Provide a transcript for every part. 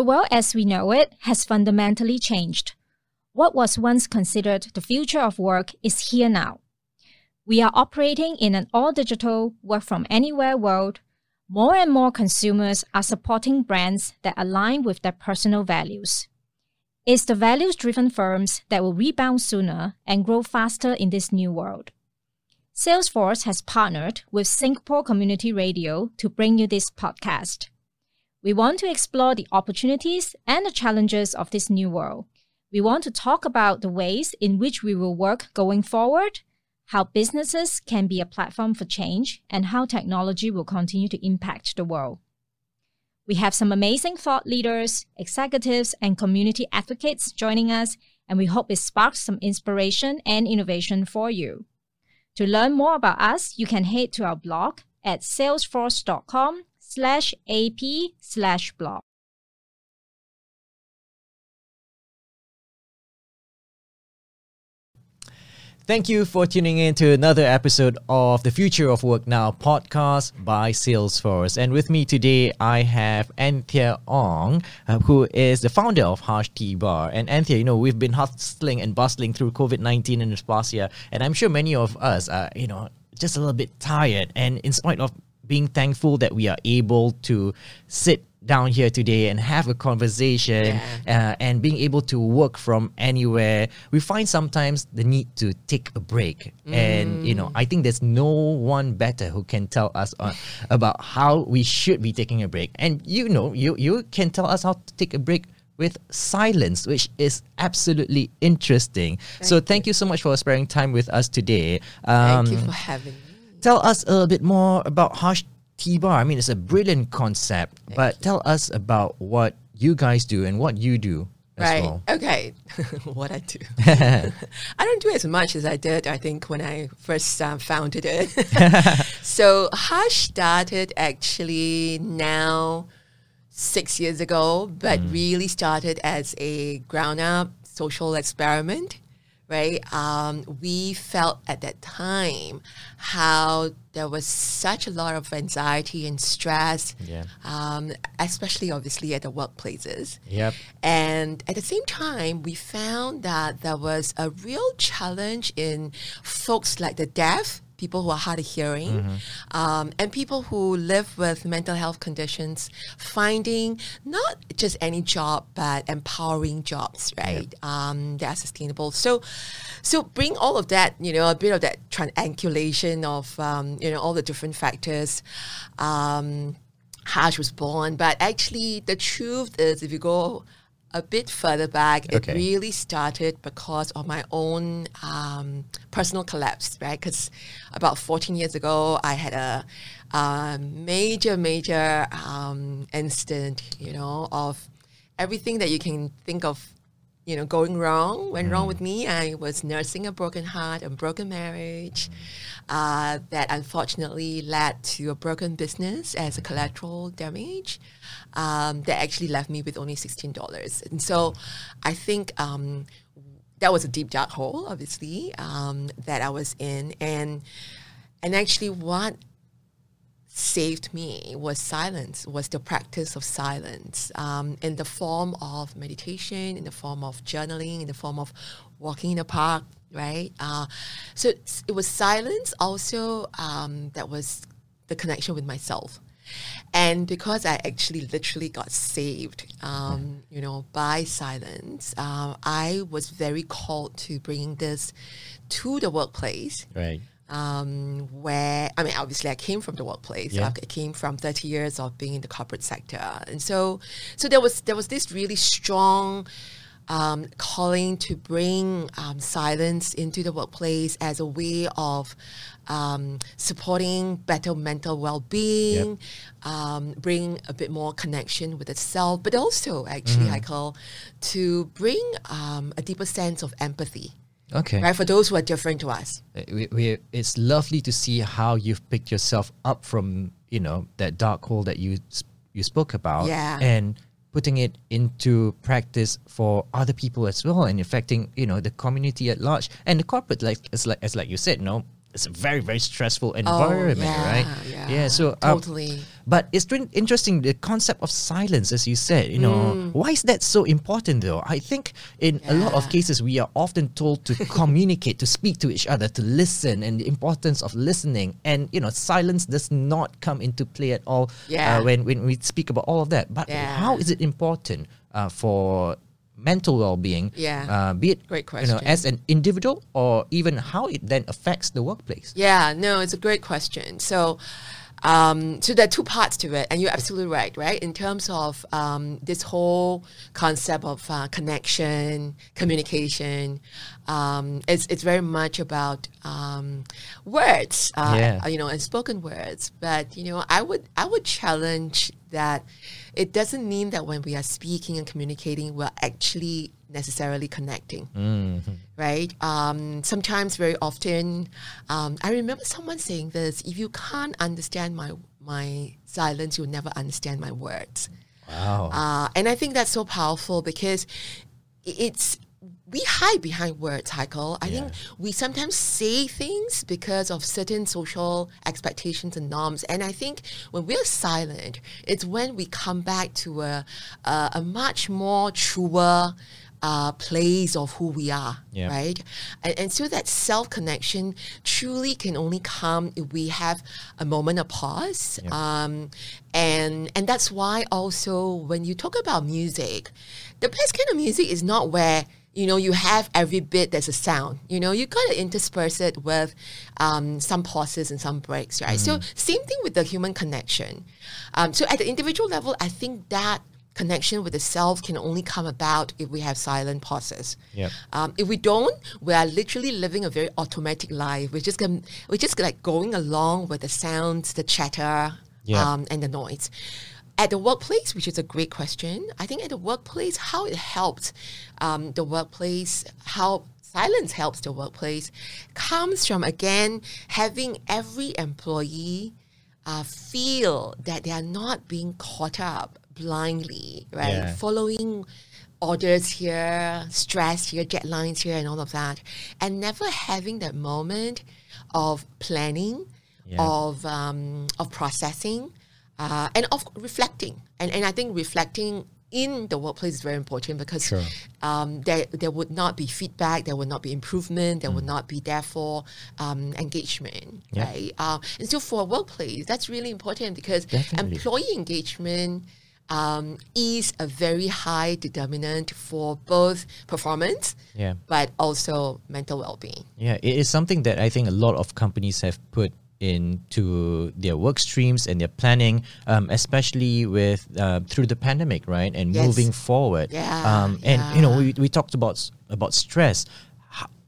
The world as we know it has fundamentally changed. What was once considered the future of work is here now. We are operating in an all digital, work from anywhere world. More and more consumers are supporting brands that align with their personal values. It's the values driven firms that will rebound sooner and grow faster in this new world. Salesforce has partnered with Singapore Community Radio to bring you this podcast. We want to explore the opportunities and the challenges of this new world. We want to talk about the ways in which we will work going forward, how businesses can be a platform for change, and how technology will continue to impact the world. We have some amazing thought leaders, executives, and community advocates joining us, and we hope it sparks some inspiration and innovation for you. To learn more about us, you can head to our blog at salesforce.com slash ap slash blog. Thank you for tuning in to another episode of the Future of Work Now podcast by Salesforce. And with me today, I have Anthea Ong, uh, who is the founder of Hush Tea Bar. And Anthea, you know, we've been hustling and bustling through COVID 19 in this past year. And I'm sure many of us are, you know, just a little bit tired. And in spite of being thankful that we are able to sit down here today and have a conversation Yeah. uh, and being able to work from anywhere we find sometimes the need to take a break. And you know i think there's no one better who can tell us uh, about how we should be taking a break. And you know you you can tell us how to take a break with silence which is absolutely interesting. So thank you. so much for sparing time with us today. Um, Thank you for having me. Tell us a little bit more about Hush Tea Bar. I mean, it's a brilliant concept, but tell us about what you guys do and what you do Right. well. Okay. what I do. I don't do as much as I did, I think, when I first um, founded it. so Hush started actually now six years ago, but really started as a ground up social experiment. Right, um, we felt at that time how there was such a lot of anxiety and stress, Yeah. um, especially obviously at the workplaces. Yep. And at the same time, we found that there was a real challenge in folks like the deaf, people who are hard of hearing, um, and people who live with mental health conditions, finding not just any job, but empowering jobs, right? Um, that are sustainable. So, so bring all of that, you know, a bit of that triangulation of, um, you know, all the different factors. Um, Hush was born, but actually, the truth is, if you go a bit further back, Okay. it really started because of my own um, personal collapse, right? Because about 14 years ago, I had a, a major, major um, incident, you know, of everything that you can think of you know, going wrong, went wrong with me. I was nursing a broken heart, a broken marriage, uh, that unfortunately led to a broken business as a collateral damage. Um, that actually left me with only sixteen dollars, and so I think um, that was a deep dark hole, obviously, um, that I was in, and and actually what saved me was silence, was the practice of silence um, in the form of meditation, in the form of journaling, in the form of walking in the park, right? Uh, so it was silence also um, that was the connection with myself. And because I actually literally got saved, um, you know, by silence, uh, I was very called to bringing this to the workplace Right. Um, where I mean, obviously, I came from the workplace. Yeah. I came from thirty years of being in the corporate sector, and so so there was there was this really strong. Um, calling to bring um, silence into the workplace as a way of um, supporting better mental well-being, um, bring a bit more connection with itself, but also actually, Michael, to bring um, a deeper sense of empathy, Okay. right, for those who are different to us. Uh, we, we, it's lovely to see how you've picked yourself up from you know that dark hole that you you spoke about Yeah. and putting it into practice for other people as well and affecting you know the community at large and the corporate like as like as like you said you know it's a very very stressful environment, Oh, yeah, right? yeah, So um, totally. but it's interesting the concept of silence, as you said. You know, Mm. why is that so important though? I think in a lot of cases we are often told to communicate, to speak to each other, to listen, and the importance of listening. And you know, silence does not come into play at all Yeah. uh, when when we speak about all of that. But Yeah. how is it important uh, for mental well-being? Yeah. Uh, be it Great you know question. as an individual or even how it then affects the workplace. Yeah, no, it's a great question. So, um, so there are two parts to it, and you're absolutely right, right? In terms of um, this whole concept of uh, connection, communication, um, it's it's very much about um, words, uh, Yeah. you know, and spoken words. But you know, I would I would challenge that it doesn't mean that when we are speaking and communicating, we're actually necessarily connecting right? Um, sometimes, very often, um, I remember someone saying this: "If you can't understand my my silence, you'll never understand my words." Wow. Uh, and I think that's so powerful because it's we hide behind words, Heiko. I think we sometimes say things because of certain social expectations and norms. And I think when we're silent, it's when we come back to a a, a much more truer uh, place of who we are, Yeah. right? And, and so that self connection truly can only come if we have a moment of pause. Um, and and that's why also when you talk about music, the best kind of music is not where you know you have every bit there's a sound. You know you gotta intersperse it with um, some pauses and some breaks, right? So same thing with the human connection. Um, so at the individual level, I think that connection with the self can only come about if we have silent pauses. Yep. Um, if we don't, we are literally living a very automatic life. We're just going we're just like going along with the sounds, the chatter, um, and the noise. At the workplace, which is a great question, I think at the workplace, how it helps um, the workplace, how silence helps the workplace, comes from again having every employee uh, feel that they are not being caught up blindly, right? Yeah. Following orders here, stress here, deadlines here, and all of that, and never having that moment of planning, Yeah. of um, of processing, uh, and of reflecting. And and I think reflecting in the workplace is very important because Sure. um, there there would not be feedback, there would not be improvement, there would Mm. not be therefore um, engagement, Yeah. right? Uh, and so for a workplace, that's really important because Definitely. employee engagement um, is a very high determinant for both performance, Yeah. but also mental well-being. Yeah, it is something that I think a lot of companies have put into their work streams and their planning, um, especially with uh, through the pandemic, right? And Yes. moving forward. Yeah, Um, and you know, we, we talked about about stress.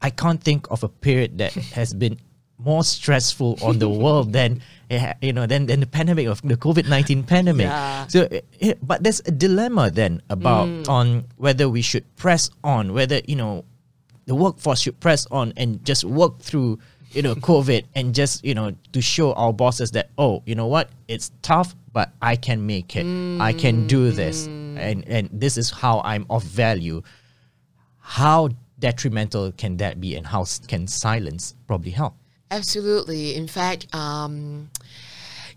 I can't think of a period that has been more stressful on the world than eh, you know than, than the pandemic of the COVID nineteen pandemic. Yeah. So, it, it- but there's a dilemma then about Mm. on whether we should press on, whether you know the workforce should press on and just work through you know covid and just you know to show our bosses that oh you know what? It's tough but i can make it. I can do mm. this. Mm. And and this is how i'm of value. How detrimental can that be and how can silence probably help Absolutely. In fact, um,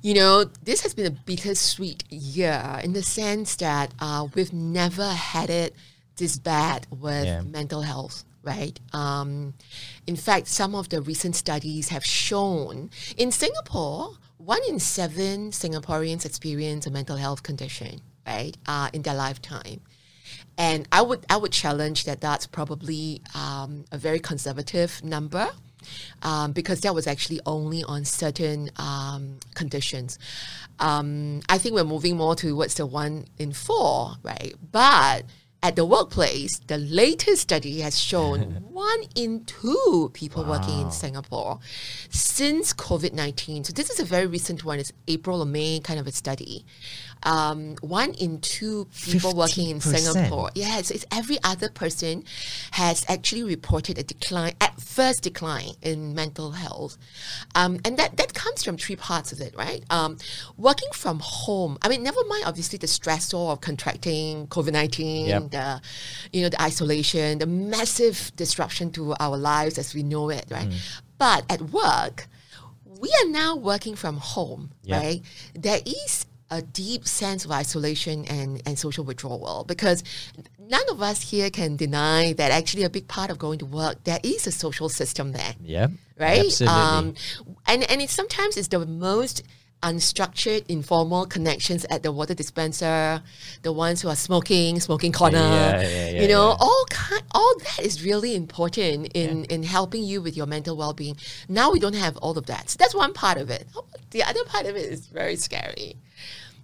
you know, this has been a bittersweet year in the sense that uh, we've never had it this bad with Yeah. mental health, right? Um, in fact, some of the recent studies have shown in Singapore, one in seven Singaporeans experience a mental health condition, right, uh, in their lifetime. And I would I would challenge that that's probably um, a very conservative number. Um, because that was actually only on certain um, conditions. Um, I think we're moving more towards the one in four, right? But at the workplace, the latest study has shown one in two people working in Singapore since COVID 19. So this is a very recent one. It's April or May kind of a study. Um, one in two people working in Singapore Yes, it's every other person has actually reported a decline, at first decline in mental health. Um, and that, that comes from three parts of it, right? Um, working from home, I mean, never mind obviously the stressor of contracting COVID-19, Yep. the, you know, the isolation, the massive disruption to our lives as we know it, right? But at work, we are now working from home, Yeah. right? There is a deep sense of isolation and, and social withdrawal because none of us here can deny that actually a big part of going to work, there is a social system there Yeah. right? Absolutely. Um, and and it's sometimes it's the most unstructured, informal connections at the water dispenser, the ones who are smoking, smoking corner. Yeah, yeah, yeah, you know, all kind, all that is really important in in helping you with your mental well being. Now we don't have all of that. So that's one part of it. The other part of it is very scary.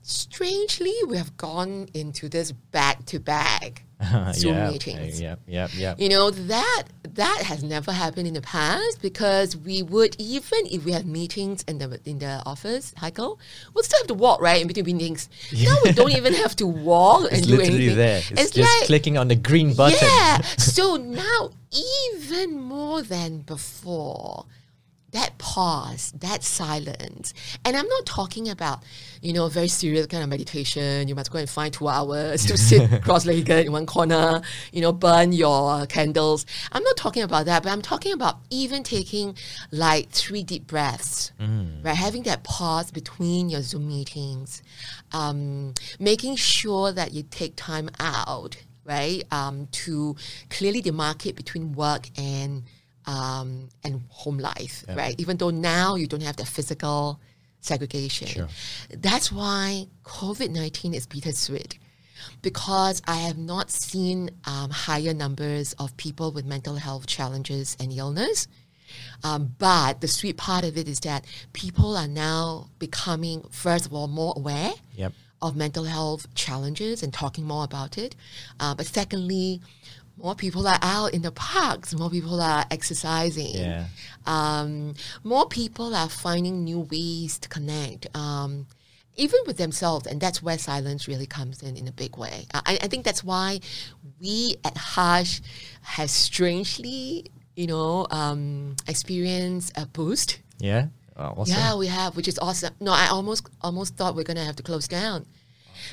Strangely, we have gone into this back to back Zoom yeah, meetings. Yeah, yeah, yeah. You know that that has never happened in the past because we would even if we have meetings in the in the office, Heiko, we'll still have to walk right in between meetings. Now we don't even have to walk and It's do literally anything. there. It's, just like clicking on the green button. yeah. so now even more than before, that pause, that silence, and I'm not talking about, you know, very serious kind of meditation. You must go and find two hours to sit cross-legged in one corner, you know, burn your candles. I'm not talking about that, but I'm talking about even taking like three deep breaths, right? Having that pause between your Zoom meetings, um, making sure that you take time out, right, um, to clearly demarcate between work and um, and home life, right? Even though now you don't have the physical segregation. Sure. That's why COVID 19 is bittersweet because I have not seen um, higher numbers of people with mental health challenges and illness. Um, but the sweet part of it is that people are now becoming, first of all, more aware Yep. of mental health challenges and talking more about it. Uh, but secondly, more people are out in the parks, more people are exercising. Yeah. Um, more people are finding new ways to connect, um, even with themselves, and that's where silence really comes in in a big way. I, I think that's why we at Hush has strangely, you know, um, experienced a boost. Yeah. Oh, awesome. Yeah, we have, which is awesome. No, I almost almost thought we're gonna have to close down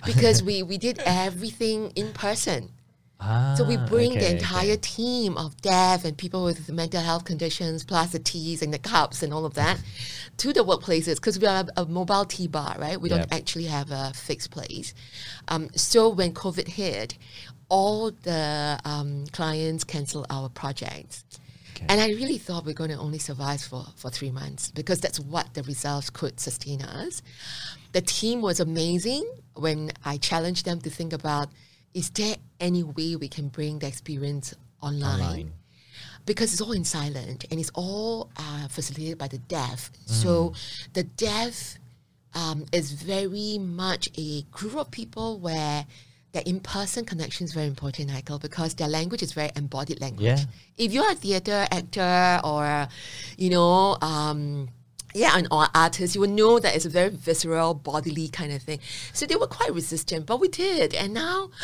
because we we did everything in person. So we Ah, bring the entire okay. team of deaf and people with mental health conditions, plus the teas and the cups and all of that, to the workplaces because we are a, a mobile tea bar, right? We don't actually have a fixed place. Um, so when COVID hit, all the um, clients canceled our projects. Okay. And I really thought we are going to only survive for, for three months because that's what the results could sustain us. The team was amazing when I challenged them to think about is there any way we can bring the experience online? Online. Because it's all in silent and it's all uh, facilitated by the deaf. So the deaf um, is very much a group of people where the in-person connection is very important, Michael, because their language is very embodied language. Yeah. If you're a theater actor or, you know, um, yeah, and or artists, you will know that it's a very visceral, bodily kind of thing. So they were quite resistant, but we did, and now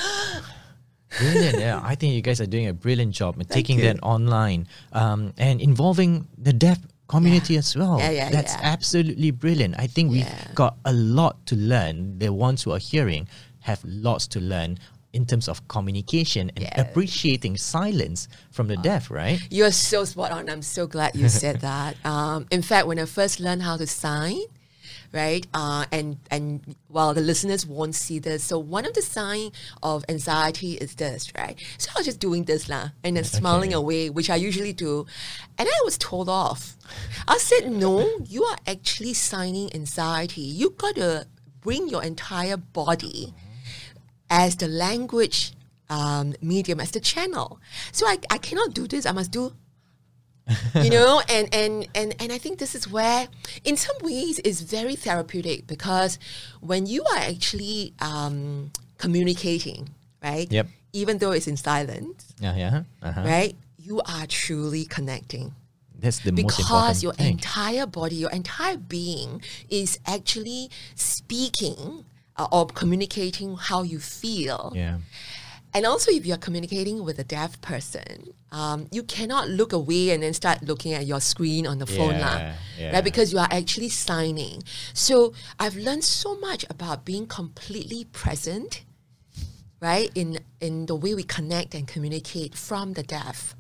Brilliant. Yeah, I think you guys are doing a brilliant job in taking you. that online um, and involving the deaf community as well. Yeah, yeah, That's yeah. absolutely brilliant. I think we've Yeah. got a lot to learn. The ones who are hearing have lots to learn in terms of communication and Yeah. appreciating silence from the deaf, right? You're so spot on. I'm so glad you said that. Um, in fact, when I first learned how to sign, right, uh, and and well, the listeners won't see this. So one of the sign of anxiety is this, right? So I was just doing this lah, and then smiling away, which I usually do, and I was told off. I said, no, you are actually signing anxiety. You gotta bring your entire body as the language um, medium, as the channel. So I, I cannot do this. I must do, you know, and, and, and, and I think this is where, in some ways, it's very therapeutic because when you are actually um, communicating, right? Yep. Even though it's in silence, Yeah, yeah. Uh-huh. right? You are truly connecting That's the most important because your thing. entire body, your entire being is actually speaking uh, or communicating how you feel. yeah. And also, if you're communicating with a deaf person, um, you cannot look away and then start looking at your screen on the phone, lah, Yeah, yeah. right? Because you are actually signing. So I've learned so much about being completely present, right? In in the way we connect and communicate from the deaf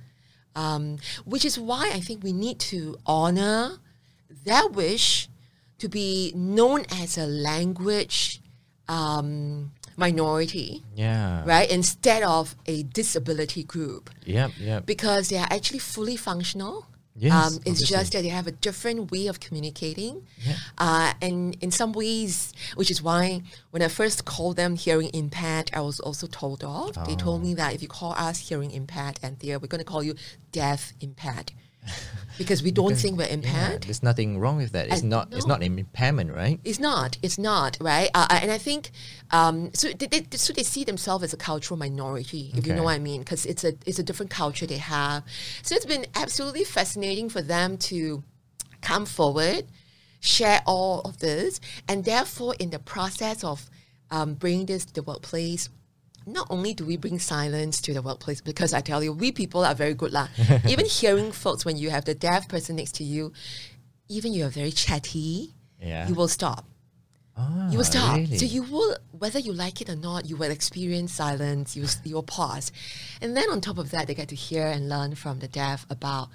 Um, which is why I think we need to honor their wish to be known as a language um, minority, Yeah. right? Instead of a disability group, Yep. Yep. because they are actually fully functional. Yes, um, it's obviously. just that they have a different way of communicating. Yeah. Uh, and in some ways, which is why when I first called them hearing impaired, I was also told off. They told Oh. me that if you call us hearing impaired, and we're going to call you deaf impaired. Because we don't think we're Yeah, impaired. there's nothing wrong with that. It's And not. It's not an impairment, right? It's not. It's not right. Uh, uh, and I think um, so. They, they, so they see themselves as a cultural minority, if you know what I mean, because it's a it's a different culture they have. So it's been absolutely fascinating for them to come forward, share all of this, and therefore, in the process of um, bringing this to the workplace. Not only do we bring silence to the workplace, because I tell you, we people are very good lah. even hearing folks when you have the deaf person next to you, even you are very chatty, Yeah. you will stop. Ah, You will stop. Really? So you will, whether you like it or not, you will experience silence. You will, you will pause, and then on top of that, they get to hear and learn from the deaf about,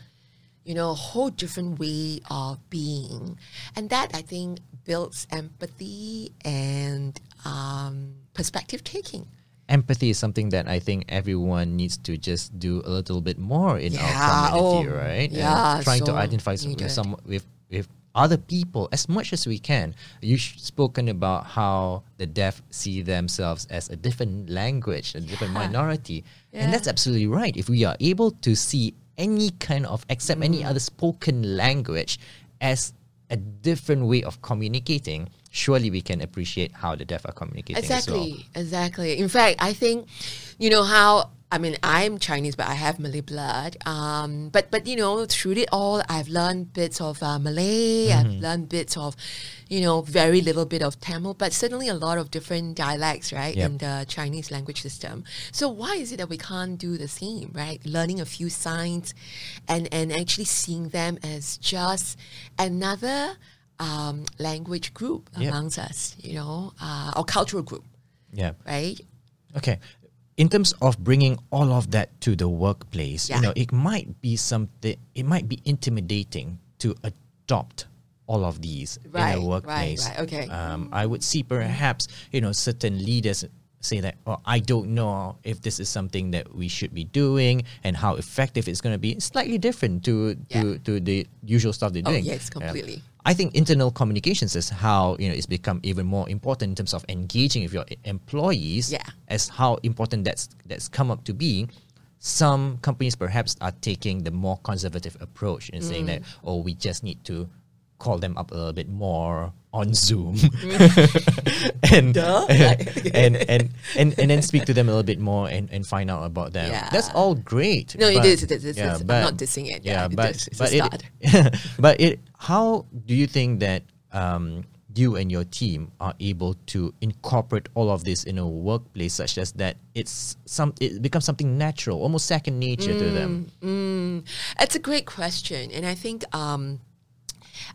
you know, a whole different way of being, and that I think builds empathy and um, perspective taking. Empathy is something that I think everyone needs to just do a little bit more in Yeah, our community, oh, right? And yeah, trying to identify some, with needed. some with with other people as much as we can. You've spoken about how the deaf see themselves as a different language, a different Yeah. minority, and that's absolutely right. If we are able to see any kind of accept any Mm. other spoken language as a different way of communicating, surely we can appreciate how the deaf are communicating as well. Exactly, exactly. In fact, I think, you know how I mean I'm Chinese, but I have Malay blood. Um, but but you know through it all, I've learned bits of uh, Malay. I've learned bits of, you know, very little bit of Tamil, but certainly a lot of different dialects, right, Yep. in the Chinese language system. So why is it that we can't do the same, right? Learning a few signs, and and actually seeing them as just another. Um, language group Yep. amongst us, you know, uh, or cultural group, Yeah. right? Okay. In terms of bringing all of that to the workplace, Yeah. you know, it might be something, it might be intimidating to adopt all of these in Right, a right, workplace. right, okay. Um, I would see perhaps, you know, certain leaders say that, oh, I don't know if this is something that we should be doing and how effective it's going to be. It's slightly different to, to, to the usual stuff they're Oh, doing. yes, Yeah. completely. I think internal communications is how you know it's become even more important in terms of engaging with your employees. Yeah. As how important that's that's come up to be. Some companies perhaps are taking the more conservative approach and saying that Mm. oh we just need to call them up a little bit more on Zoom and, and, and and and then speak to them a little bit more and, and find out about them. Yeah, That's all great. No, it is, it is, is. I'm not dissing it. Yeah, but. It's a but it, but it how do you think that um, you and your team are able to incorporate all of this in a workplace such as that it's some it becomes something natural almost second nature to them Mm, it's a great question, and I think um,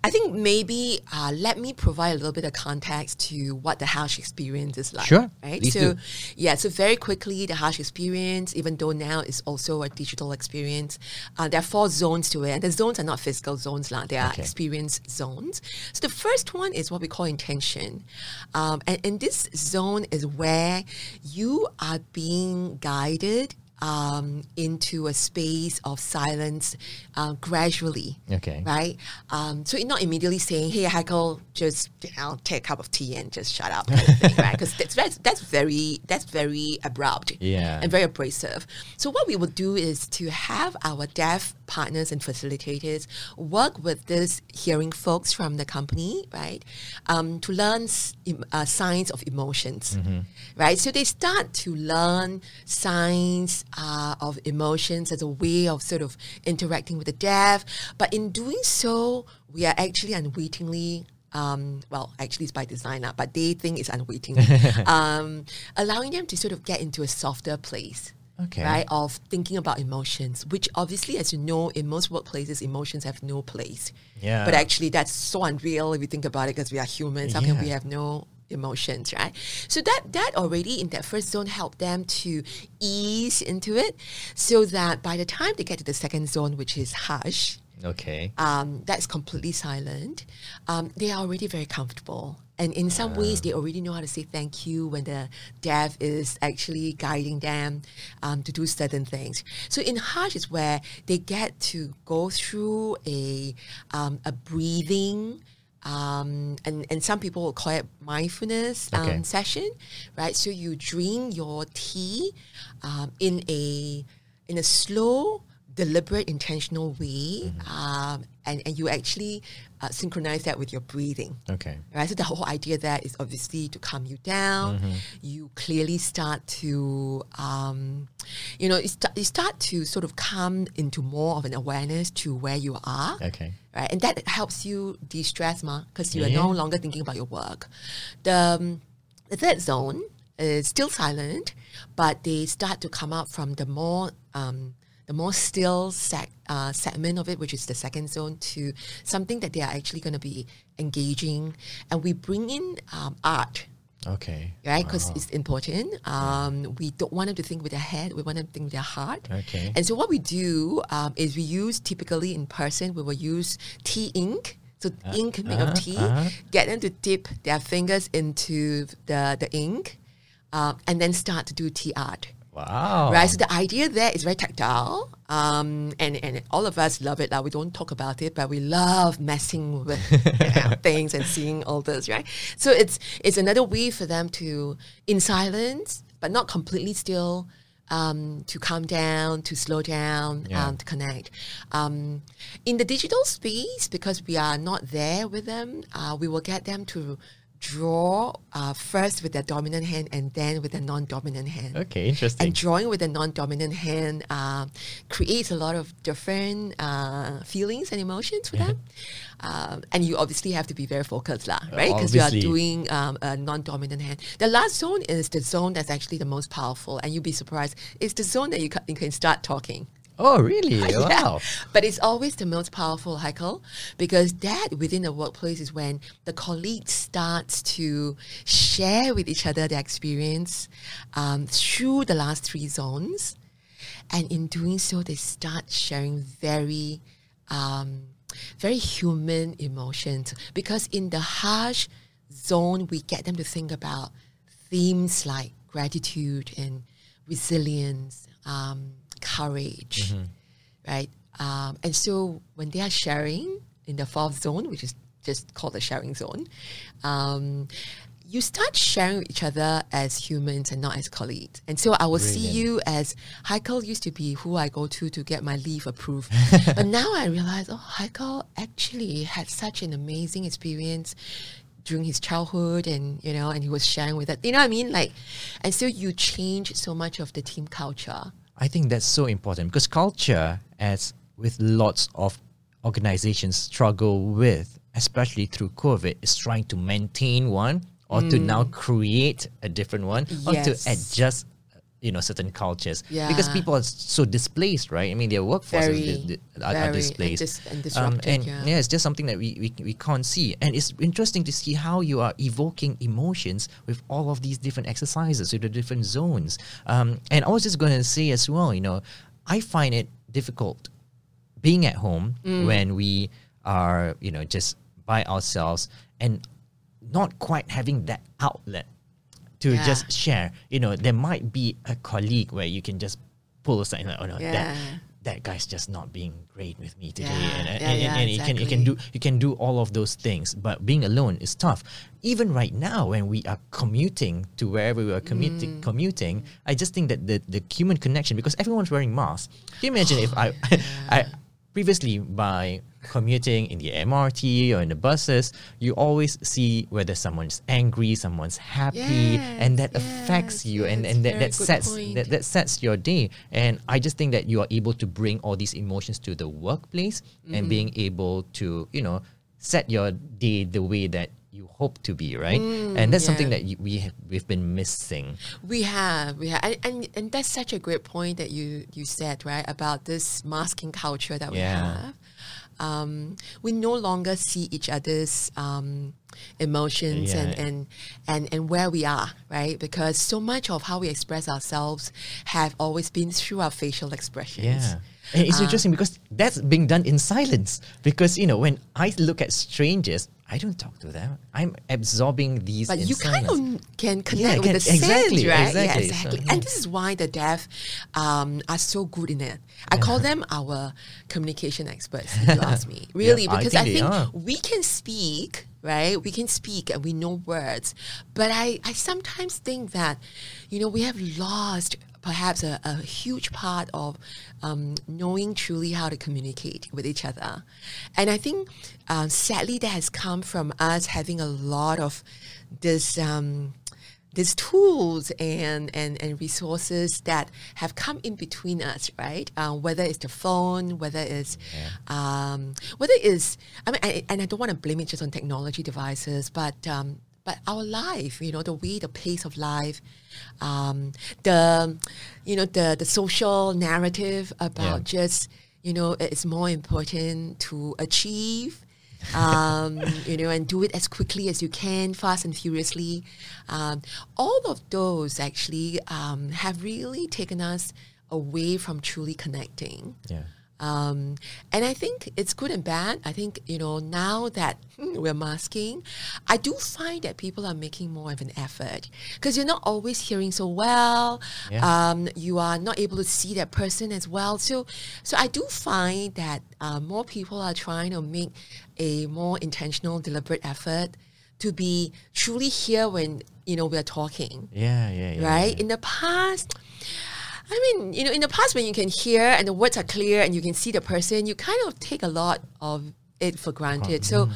I think maybe uh, let me provide a little bit of context to what the Hush experience is like. Sure, Right. please so do. yeah. So very quickly, the Hush experience, even though now it's also a digital experience, uh, there are four zones to it, and the zones are not physical zones, lah. They are Okay. experience zones. So the first one is what we call intention, um, and, and this zone is where you are being guided um, into a space of silence uh, gradually. Okay. Right? Um, so not immediately saying, hey, Heiko, just you know, take a cup of tea and just shut up, thing, right? Because that's, that's, that's, very, that's very abrupt Yeah. and very abrasive. So what we would do is to have our deaf partners and facilitators work with these hearing folks from the company, right, um, to learn uh, signs of emotions, right? So they start to learn signs uh, of emotions as a way of sort of interacting with the deaf. But in doing so, we are actually unwittingly um, well, actually, it's by design, lah, but they think it's unwittingly, um, allowing them to sort of get into a softer place. Okay. Right, of thinking about emotions, which obviously, as you know, in most workplaces, emotions have no place. Yeah. But actually, that's so unreal if you think about it, because we are humans. How can we have no emotions, right? So that that already in that first zone helped them to ease into it, so that by the time they get to the second zone, which is hush, Okay. um, that's completely silent, um, they are already very comfortable. And in some ways, they already know how to say thank you when the dev is actually guiding them um, to do certain things. So in Hush is where they get to go through a, um, a breathing, um, and, and some people will call it mindfulness um, Okay. session, right? So you drink your tea um, in a in a slow, deliberate, intentional way, um, and and you actually uh, synchronize that with your breathing. Okay. Right, so the whole idea there is obviously to calm you down. You clearly start to, um, you know, you, st- you start to sort of come into more of an awareness to where you are Okay. right? And that helps you de-stress, ma, because you are no longer thinking about your work. The, um, the third zone is still silent, but they start to come up from the more um, the more still sec, uh, segment of it, which is the second zone, to something that they are actually going to be engaging, and we bring in um, art Okay. right? Because it's important. Um, we don't want them to think with their head. We want them to think with their heart. Okay. And so what we do um, is we use typically in person. We will use tea ink. So ink made uh-huh, of tea. uh-huh. Get them to dip their fingers into the the ink, um, and then start to do tea art. Wow. Right, so the idea there is very tactile, um, and and all of us love it. Like we don't talk about it, but we love messing with you know, things and seeing all this, right? So it's it's another way for them to, in silence, but not completely still, um, to calm down, to slow down, Yeah. um, to connect. Um, in the digital space, because we are not there with them, uh, we will get them to draw uh, first with their dominant hand and then with their non-dominant hand. Okay. Interesting. And drawing with the non-dominant hand uh, creates a lot of different uh, feelings and emotions for them. Um, and you obviously have to be very focused, lah, right? Because you are doing um, a non-dominant hand. The last zone is the zone that's actually the most powerful, and you'll be surprised. It's the zone that you, ca- you can start talking. Oh, really? Yeah. Wow. But it's always the most powerful, Heikel, because that within the workplace is when the colleague starts to share with each other their experience um, through the last three zones. And in doing so, they start sharing very, um, very human emotions. Because in the hush zone, we get them to think about themes like gratitude and resilience, um, courage, right? Um, and so when they are sharing in the fourth zone, which is just called the sharing zone, um, you start sharing with each other as humans and not as colleagues. And so I will see you as Heikel used to be who I go to to get my leave approved. but now I realize, oh, Heikel actually had such an amazing experience during his childhood and you know and he was sharing with it you know what i mean like and so you change so much of the team culture I think that's so important because culture, as with lots of organizations struggle with, especially through COVID, is trying to maintain one or to now create a different one or to Mm. Adjust. You know certain cultures yeah. because people are so displaced, right? I mean, their workforces Very, are, are very, and displaced dis- and Um, disrupted, and yeah. it's just something that we, we we can't see, and it's interesting to see how you are evoking emotions with all of these different exercises, with the different zones. Um, and I was just going to say as well, you know, I find it difficult being at home Mm. when we are, you know, just by ourselves and not quite having that outlet to Yeah. just share. You know, there might be a colleague where you can just pull aside, like, oh no, that Yeah. that guy's just not being great with me today, Yeah, and, and, yeah, and, yeah, and you can you can do you can do all of those things. But being alone is tough. Even right now, when we are commuting to wherever we are commuting, Mm. commuting, I just think that the the human connection because everyone's wearing masks. Can you imagine if I I previously by commuting in the MRT or in the buses, you always see whether someone's angry, someone's happy, and that Yes, affects you, and yes, and that, that sets that, that sets your day. And I just think that you are able to bring all these emotions to the workplace Mm-hmm. and being able to, you know, set your day the way that you hope to be, right? and that's something Mm, that you, we have, we've been missing. We have, we have, and, and and that's such a great point that you you said right about this masking culture that we Yeah. have. Um, we no longer see each other's um, emotions and, Yeah. and and and where we are, right? Because so much of how we express ourselves have always been through our facial expressions. Yeah. And Uh, it's interesting because that's being done in silence. Because, you know, when I look at strangers, I don't talk to them. I'm absorbing these But you kind silence. of can connect can- with the sense, exactly, right? exactly. Yeah, So, exactly. yeah. And this is why the deaf um, are so good in it. I call them our communication experts, if you ask me. Really, I because think I think, we can speak, right? We can speak and we know words. But I, I sometimes think that, you know, we have lost perhaps a, a huge part of um, knowing truly how to communicate with each other. And I think uh, sadly that has come from us having a lot of this. Um, these tools and, and, and resources that have come in between us, right? Uh, whether it's the phone, whether it's um, whether it's I mean, I, and I don't want to blame it just on technology devices, but um, but our life, you know, the way the pace of life, um, the you know the the social narrative about just you know it's more important to achieve um, you know, and do it as quickly as you can, fast and furiously. Um, all of those actually um, have really taken us away from truly connecting. Yeah. Um, and I think it's good and bad. I think, you know, now that we're masking, I do find that people are making more of an effort because you're not always hearing so well. Yeah. Um, you are not able to see that person as well. So, so I do find that uh, more people are trying to make a more intentional, deliberate effort to be truly here when, you know, we're talking Yeah, yeah, yeah. right? yeah. In the past, I mean, you know, in the past when you can hear and the words are clear and you can see the person, you kind of take a lot of it for granted. So,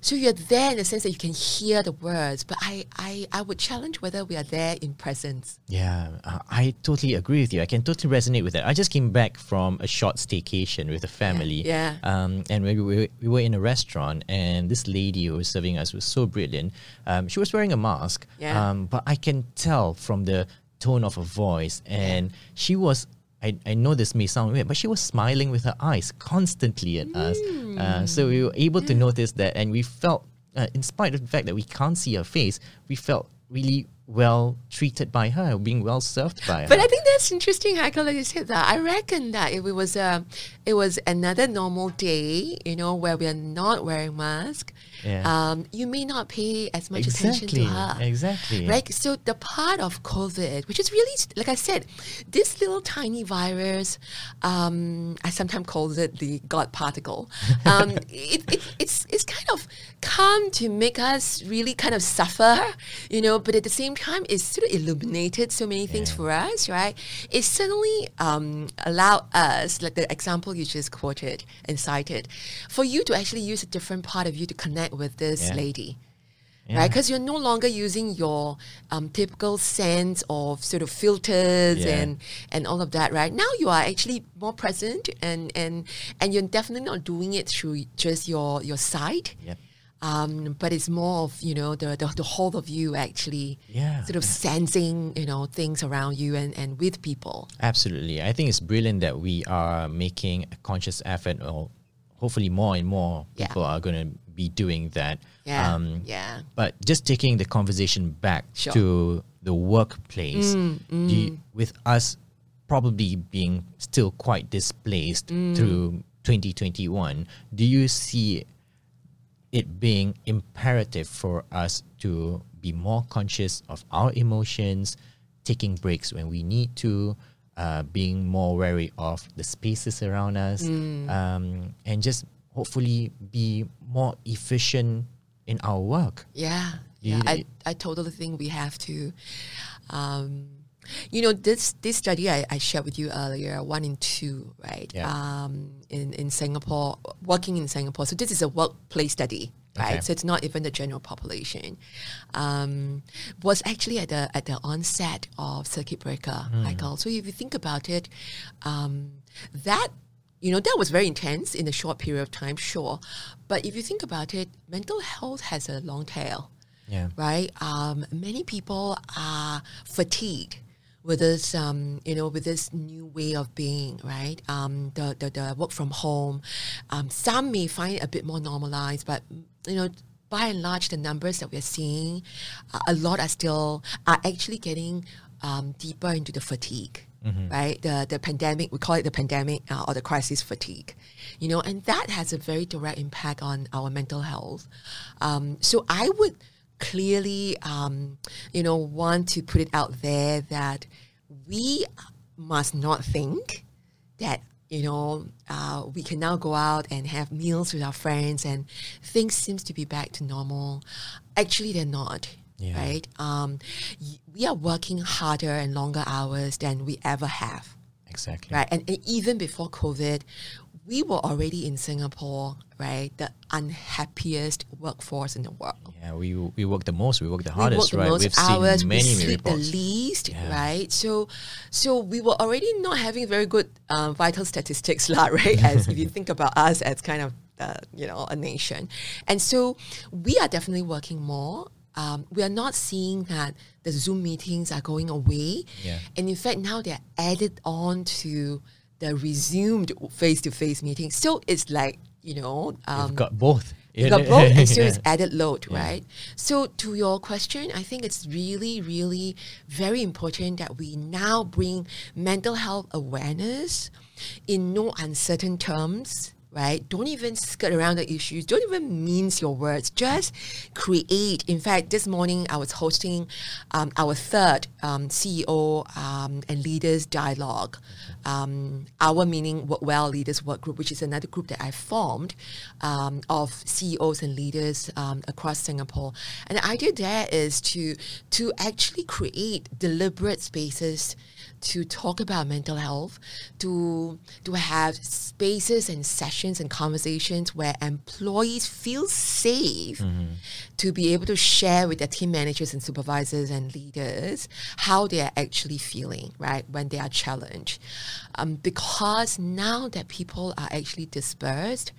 so you're there in the sense that you can hear the words, but I, I, I would challenge whether we are there in presence. Yeah, uh, I totally agree with you. I can totally resonate with that. I just came back from a short staycation with a family. Yeah. Um, and we, we, we were in a restaurant, and this lady who was serving us was so brilliant. Um, she was wearing a mask. Yeah. Um, but I can tell from the tone of her voice, and she was. I, I know this may sound weird, but she was smiling with her eyes constantly at us. Uh, so we were able to notice that, and we felt, uh, in spite of the fact that we can't see her face, we felt really well treated by her, being well served by her. But I think that's interesting, Michael, that you said that. I reckon that if it was a, it was another normal day, you know, where we are not wearing mask, Yeah. um, you may not pay as much attention to her. exactly. Right. So the part of COVID, which is really, like I said, this little tiny virus, um, I sometimes call it the God particle. Um, it, it, it's it's kind of come to make us really kind of suffer, you know. But at the same time, it's sort of illuminated so many things for us, right? It suddenly um, allowed us, like the example you just quoted and cited, for you to actually use a different part of you to connect with this Yeah. lady Yeah. right? Because you're no longer using your um, typical sense of sort of filters Yeah. and and all of that, right? Now you are actually more present, and and and you're definitely not doing it through just your your sight. Yep. Um, but it's more of you know the, the the whole of you actually Yeah. sort of sensing you know things around you and and with people. Absolutely. I think it's brilliant that we are making a conscious effort, or hopefully more and more Yeah. people are going to be doing that. Yeah, Um, yeah. But just taking the conversation back Sure. to the workplace, do you- with us probably being still quite displaced through 2021, do you see it being imperative for us to be more conscious of our emotions, taking breaks when we need to, uh, being more wary of the spaces around us, um, and just hopefully be more efficient in our work. Yeah, yeah. I, I totally think we have to. Um, you know, this this study I, I shared with you earlier, one in two, right? Yeah. Um, in in Singapore, working in Singapore. So this is a workplace study, right? Okay. So it's not even the general population. Um, was actually at the at the onset of circuit breaker, Michael. So if you think about it, um, that you know that was very intense in a short period of time, sure. But if you think about it, mental health has a long tail Yeah. right? Um, many people are fatigued with this, um, you know, with this new way of being, right? Um, the, the the work from home, um, some may find it a bit more normalized, but you know, by and large, the numbers that we're seeing, uh, a lot are still are actually getting um, deeper into the fatigue. Right, the the pandemic we call it the pandemic uh, or the crisis fatigue, you know, and that has a very direct impact on our mental health. Um, so I would clearly, um, you know, want to put it out there that we must not think that you know uh, we can now go out and have meals with our friends and things seems to be back to normal. Actually, they're not. Yeah. Right? Um, y- we are working harder and longer hours than we ever have Exactly. right? And, and even before COVID, we were already in Singapore, right? The unhappiest workforce in the world. Yeah, we we work the most. We work the We hardest, work the right? most We've hours, seen many we many sleep the least, Yeah. right? So, so we were already not having very good um, vital statistics, lah, right? As if you think about us as kind of uh, you know a nation, and so we are definitely working more. Um, we are not seeing that the Zoom meetings are going away, Yeah. and in fact now they're added on to the resumed face-to-face meetings. So it's like you know, um, We've got both. you got both and still it's added load, right? So to your question, I think it's really, really very important that we now bring mental health awareness in no uncertain terms. Right? Don't even skirt around the issues. Don't even mince your words. Just create. In fact, this morning I was hosting um, our third um, CEO um, and leaders dialogue. Um, our meaning Work Well Leaders Work Group, which is another group that I formed um, of CEOs and leaders um, across Singapore. And the idea there is to to actually create deliberate spaces to talk about mental health, to to have spaces and sessions and conversations where employees feel safe to be able to share with their team managers and supervisors and leaders how they are actually feeling, right, when they are challenged. Um, because now that people are actually dispersed,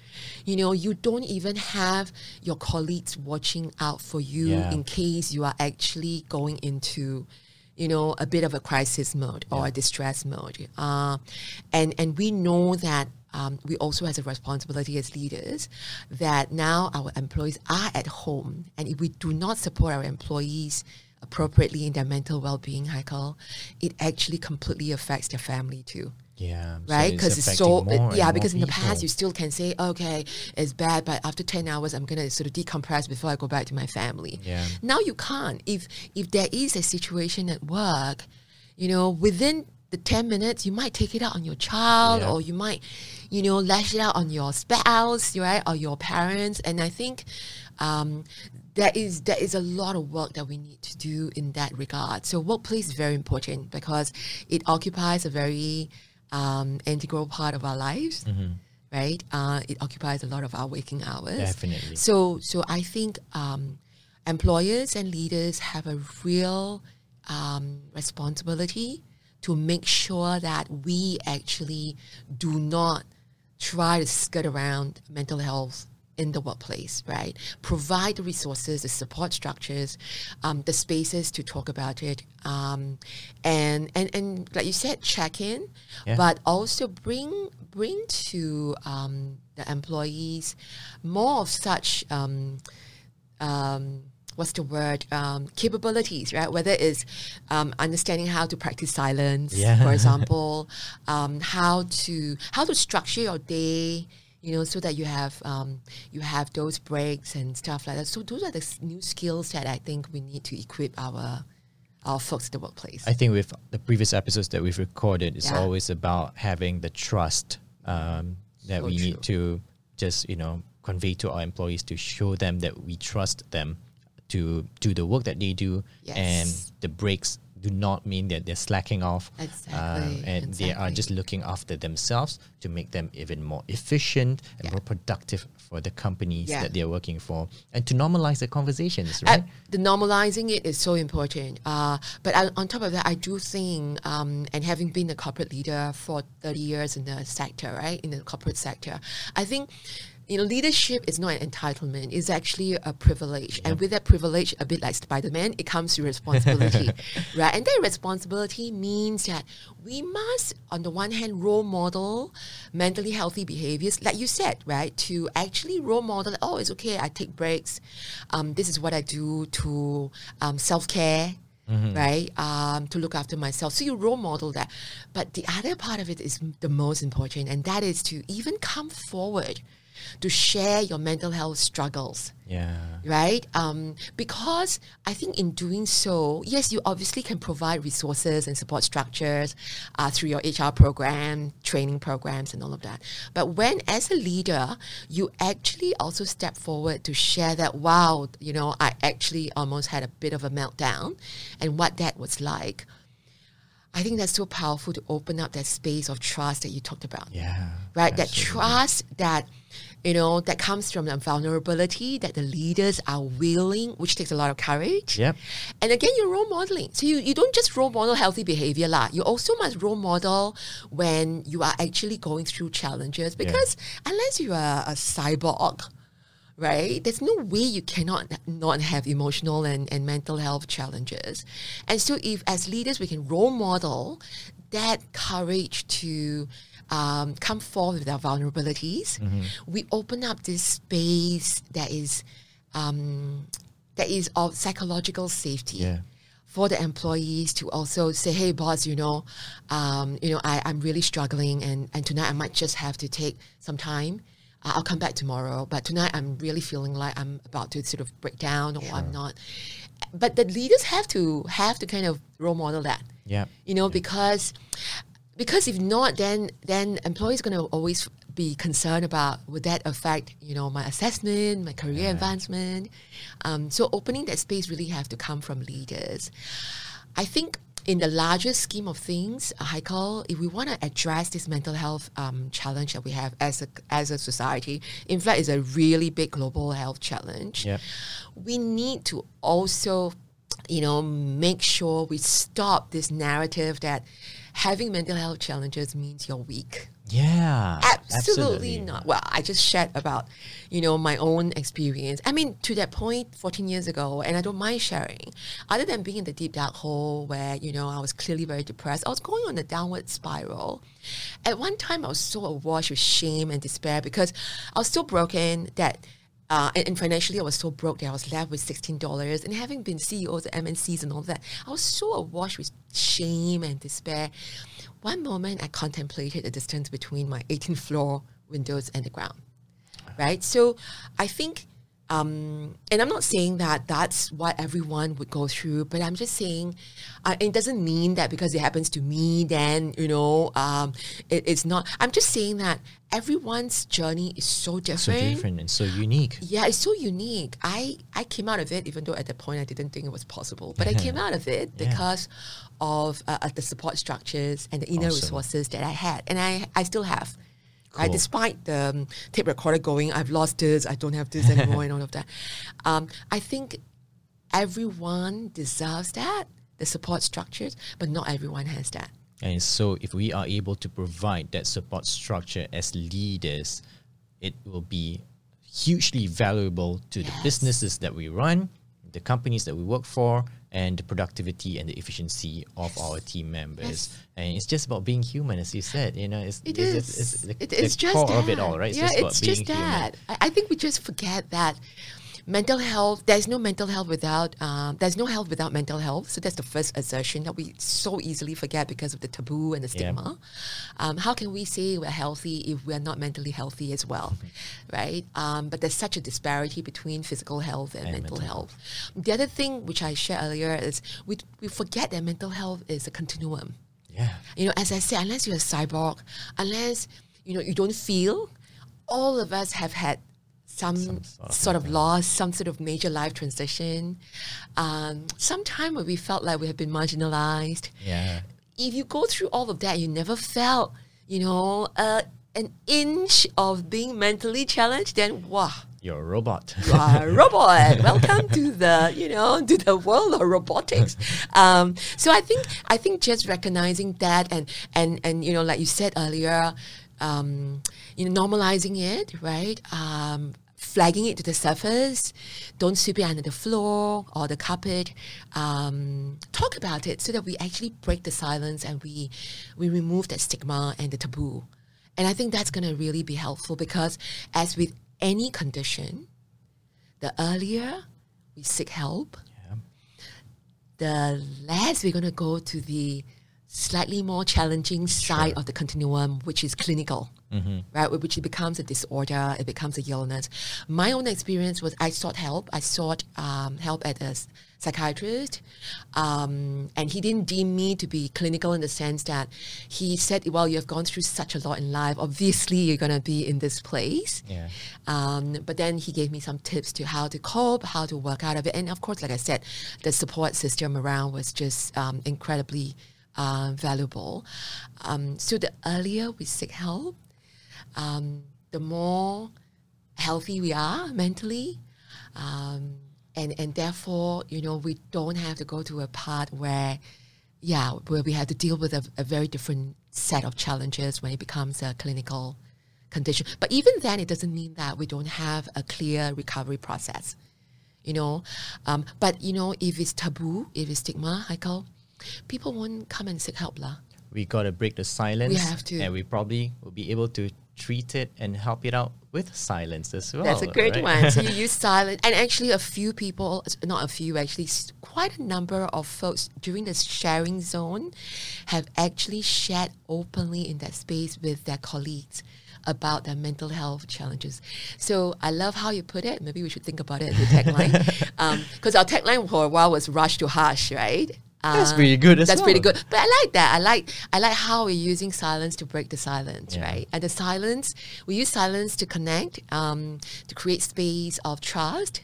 you know, you don't even have your colleagues watching out for you Yeah. in case you are actually going into you know, a bit of a crisis mode or a distress mode. Uh, and, and we know that um, we also has a responsibility as leaders that now our employees are at home. And if we do not support our employees appropriately in their mental well-being, Heiko, it actually completely affects their family too Yeah. right? Because it's, so affecting more and yeah. Because in the people. past, you still can say, okay, it's bad, but after ten hours, I'm gonna sort of decompress before I go back to my family. Yeah. Now you can't. If if there is a situation at work, you know, within the ten minutes, you might take it out on your child, Yeah. or you might, you know, lash it out on your spouse, right, or your parents. And I think. Um, there is there is a lot of work that we need to do in that regard. So workplace is very important because it occupies a very um, integral part of our lives, right? Uh, it occupies a lot of our waking hours. Definitely. So so I think um, employers and leaders have a real um, responsibility to make sure that we actually do not try to skirt around mental health in the workplace, right? Provide the resources, the support structures, um, the spaces to talk about it, um, and and and like you said, check in, Yeah. but also bring bring to um, the employees more of such. Um, um, what's the word um, capabilities right whether it's um, understanding how to practice silence Yeah. for example um, how to how to structure your day you know so that you have um, you have those breaks and stuff like that. So those are the s- new skills that I think we need to equip our our folks in the workplace. I think with the previous episodes that we've recorded, it's Yeah. always about having the trust um, that So we need to just you know convey to our employees to show them that we trust them to do the work that they do, and the breaks do not mean that they're slacking off, um, Exactly, and they are just looking after themselves to make them even more efficient and Yeah. more productive for the companies Yeah. that they're working for, and to normalize the conversations, Uh, right? the normalizing it is so important. Uh, but I, on top of that, I do think, um, and having been a corporate leader for 30 years in the sector, right, in the corporate sector, I think you know, leadership is not an entitlement; it's actually a privilege. And with that privilege, a bit like Spider Man, it comes with responsibility, right? And that responsibility means that we must, on the one hand, role model mentally healthy behaviors, like you said, right? To actually role model, oh, it's okay, I take breaks. Um, this is what I do to um, self care. Right, um, to look after myself. So you role model that, but the other part of it is the most important, and that is to even come forward to share your mental health struggles Yeah. right? Um, because I think in doing so, yes, you obviously can provide resources and support structures uh, through your HR program, training programs, and all of that. But when, as a leader, you actually also step forward to share that, wow, you know, I actually almost had a bit of a meltdown and what that was like. I think that's so powerful to open up that space of trust that you talked about Yeah. right? That trust that you know that comes from the vulnerability that the leaders are willing, which takes a lot of courage. Yep. And again, you're role modeling. So you, you don't just role model healthy behavior lah. You also must role model when you are actually going through challenges because unless you are a cyborg, right? There's no way you cannot not have emotional and, and mental health challenges. And so if as leaders we can role model that courage to um, come forward with our vulnerabilities, we open up this space that is um, that is of psychological safety Yeah. for the employees to also say, "Hey, boss, you know, um, you know, I, I'm really struggling, and and tonight I might just have to take some time. Uh, I'll come back tomorrow, but tonight I'm really feeling like I'm about to sort of break down, or I'm not." But the leaders have to have to kind of role model that, Yep. you know, because because if not, then then employees going to always be concerned about would that affect you know my assessment, my career advancement. Um, so opening that space really have to come from leaders. I think in the larger scheme of things, Heiko, if we want to address this mental health um, challenge that we have as a as a society, in fact, it's a really big global health challenge. Yep. We need to also, you know, make sure we stop this narrative that having mental health challenges means you're weak. Yeah. Absolutely, not. Well, I just shared about, you know, my own experience. I mean, to that point, 14 years ago, and I don't mind sharing. Other than being in the deep dark hole where, you know, I was clearly very depressed, I was going on a downward spiral. At one time, I was so awash with shame and despair because I was so broken that. Uh, and, and financially, I was so broke that I was left with sixteen dollars. And having been CEOs at MNCs and all that, I was so awash with shame and despair. One moment, I contemplated the distance between my 18th floor windows and the ground. Right. So, I think, um, and I'm not saying that that's what everyone would go through, but I'm just saying, uh, it doesn't mean that because it happens to me, then you know, um, it, it's not. I'm just saying that everyone's journey is so different. So different. and so unique. Yeah, it's so unique. I, I came out of it, even though at that point I didn't think it was possible, but I came out of it Yeah. because of uh, uh, the support structures and the inner Awesome. resources that I had, and I, I still have. Cool. despite the um, tape recorder going, I've lost this, I don't have this anymore, and all of that. Um, I think everyone deserves that, the support structures, but not everyone has that. And so, if we are able to provide that support structure as leaders, it will be hugely valuable to the businesses that we run, the companies that we work for, and the productivity and the efficiency of our team members. Yes. And it's just about being human, as you said. You know, it's It it's, is. It's, it's the, It- the it's just core that. of it all, right? Yeah, just it's being just human. that. I think we just forget that mental health. There's no mental health without. Um, there's no health without mental health. So that's the first assertion that we so easily forget because of the taboo and the Yeah. stigma. Um, how can we say we're healthy if we're not mentally healthy as well, right? Um, but there's such a disparity between physical health and, And mental, mental health. The other thing which I shared earlier is we we forget that mental health is a continuum Yeah. you know, as I said, unless you're a cyborg, unless you know you don't feel, all of us have had some, sort of sort of loss, some sort of major life transition, um, some time where we felt like we have been marginalized. Yeah. If you go through all of that, you never felt, you know, uh, an inch of being mentally challenged, then wow, You're a robot. you are a robot. Welcome to the you know to the world of robotics. Um, so I think I think just recognizing that and and and you know like you said earlier, um, you know, normalizing it, right? Um, flagging it to the surface. Don't sweep it under the floor or the carpet. Um, talk about it so that we actually break the silence and we we remove that stigma and the taboo. And I think that's going to really be helpful because, as with any condition, the earlier we seek help, the less we're going to go to the slightly more challenging side of the continuum, which is clinical, right? Which it becomes a disorder, it becomes a illness. My own experience was I sought help. I sought um, help at a psychiatrist, um, and he didn't deem me to be clinical in the sense that he said, "Well, you have gone through such a lot in life. Obviously, you're going to be in this place." Yeah. Um, but then he gave me some tips to how to cope, how to work out of it. And of course, like I said, the support system around was just um, incredibly uh, valuable. Um, so the earlier we seek help, um, the more healthy we are mentally. Um, and, and therefore, you know, we don't have to go to a part where, yeah, where we have to deal with a, a very different set of challenges when it becomes a clinical condition. But even then, it doesn't mean that we don't have a clear recovery process, you know. Um, but, you know, if it's taboo, if it's stigma, Michael, people won't come and seek help. lah. We gotta break the silence. We have to. and we probably will be able to treat it and help it out with silence as well. That's a great right? one. So you use silence, and actually, a few people, not a few, actually, quite a number of folks during the sharing zone have actually shared openly in that space with their colleagues about their mental health challenges. So I love how you put it. Maybe we should think about it as a tagline, um, because our tagline for a while was "rush to hush," right? That's Uh, pretty good as That's pretty good. But I like that. I like I like how we're using silence to break the silence, Yeah. right? And the silence, we use silence to connect, um, to create space of trust,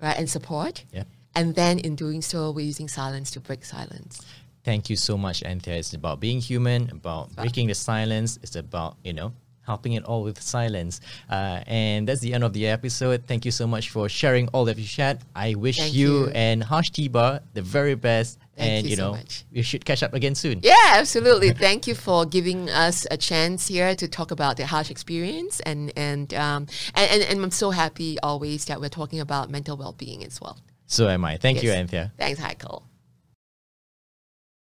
right, and support. Yeah. And then in doing so, we're using silence to break silence. Thank you so much, Anthea. It's about being human, about breaking the silence. It's about, you know, helping it all with silence. Uh, and that's the end of the episode. Thank you so much for sharing all that you shared. I wish you, you. and Hush Tea Bar the very best. Thank and you you so know, much. we should catch up again soon. Yeah, absolutely. Thank you for giving us a chance here to talk about the Hush experience, and and um, and, and, and I'm so happy always that we're talking about mental well-being as well. So am I. Thank you, Anthea. Thanks, Heiko.